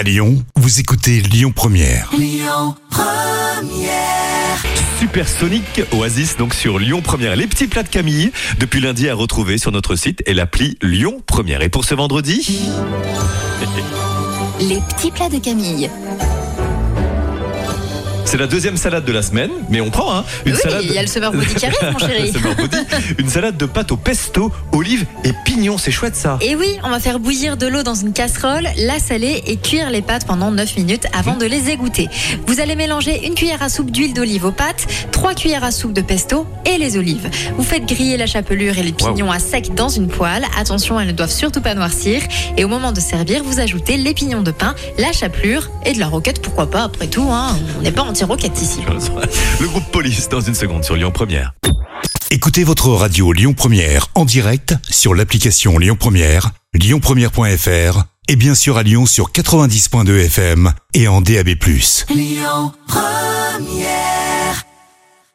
À Lyon, vous écoutez Lyon Première. Supersonic Oasis donc sur Lyon Première. Les petits plats de Camille depuis lundi à retrouver sur notre site et l'appli Lyon Première. Et pour ce vendredi, Les petits plats de Camille. C'est la deuxième salade de la semaine, mais on prend hein, une oui, salade. il y a le summer body qui arrive, mon chéri. Une salade de pâte au pesto, olives et pignons. C'est chouette ça. Et oui, on va faire bouillir de l'eau dans une casserole, la saler et cuire les pâtes pendant 9 minutes avant de les égoutter. Vous allez mélanger une cuillère à soupe d'huile d'olive aux pâtes, 3 cuillères à soupe de pesto et les olives. Vous faites griller la chapelure et les pignons à sec dans une poêle. Attention, elles ne doivent surtout pas noircir. Et au moment de servir, vous ajoutez les pignons de pain, la chapelure et de la roquette, pourquoi pas, après tout, hein. on n'est pas ici. Le groupe Police dans une seconde sur Lyon Première. Écoutez votre radio Lyon Première en direct sur l'application Lyon Première, lyonpremière.fr et bien sûr à Lyon sur 90.2 FM et en DAB+.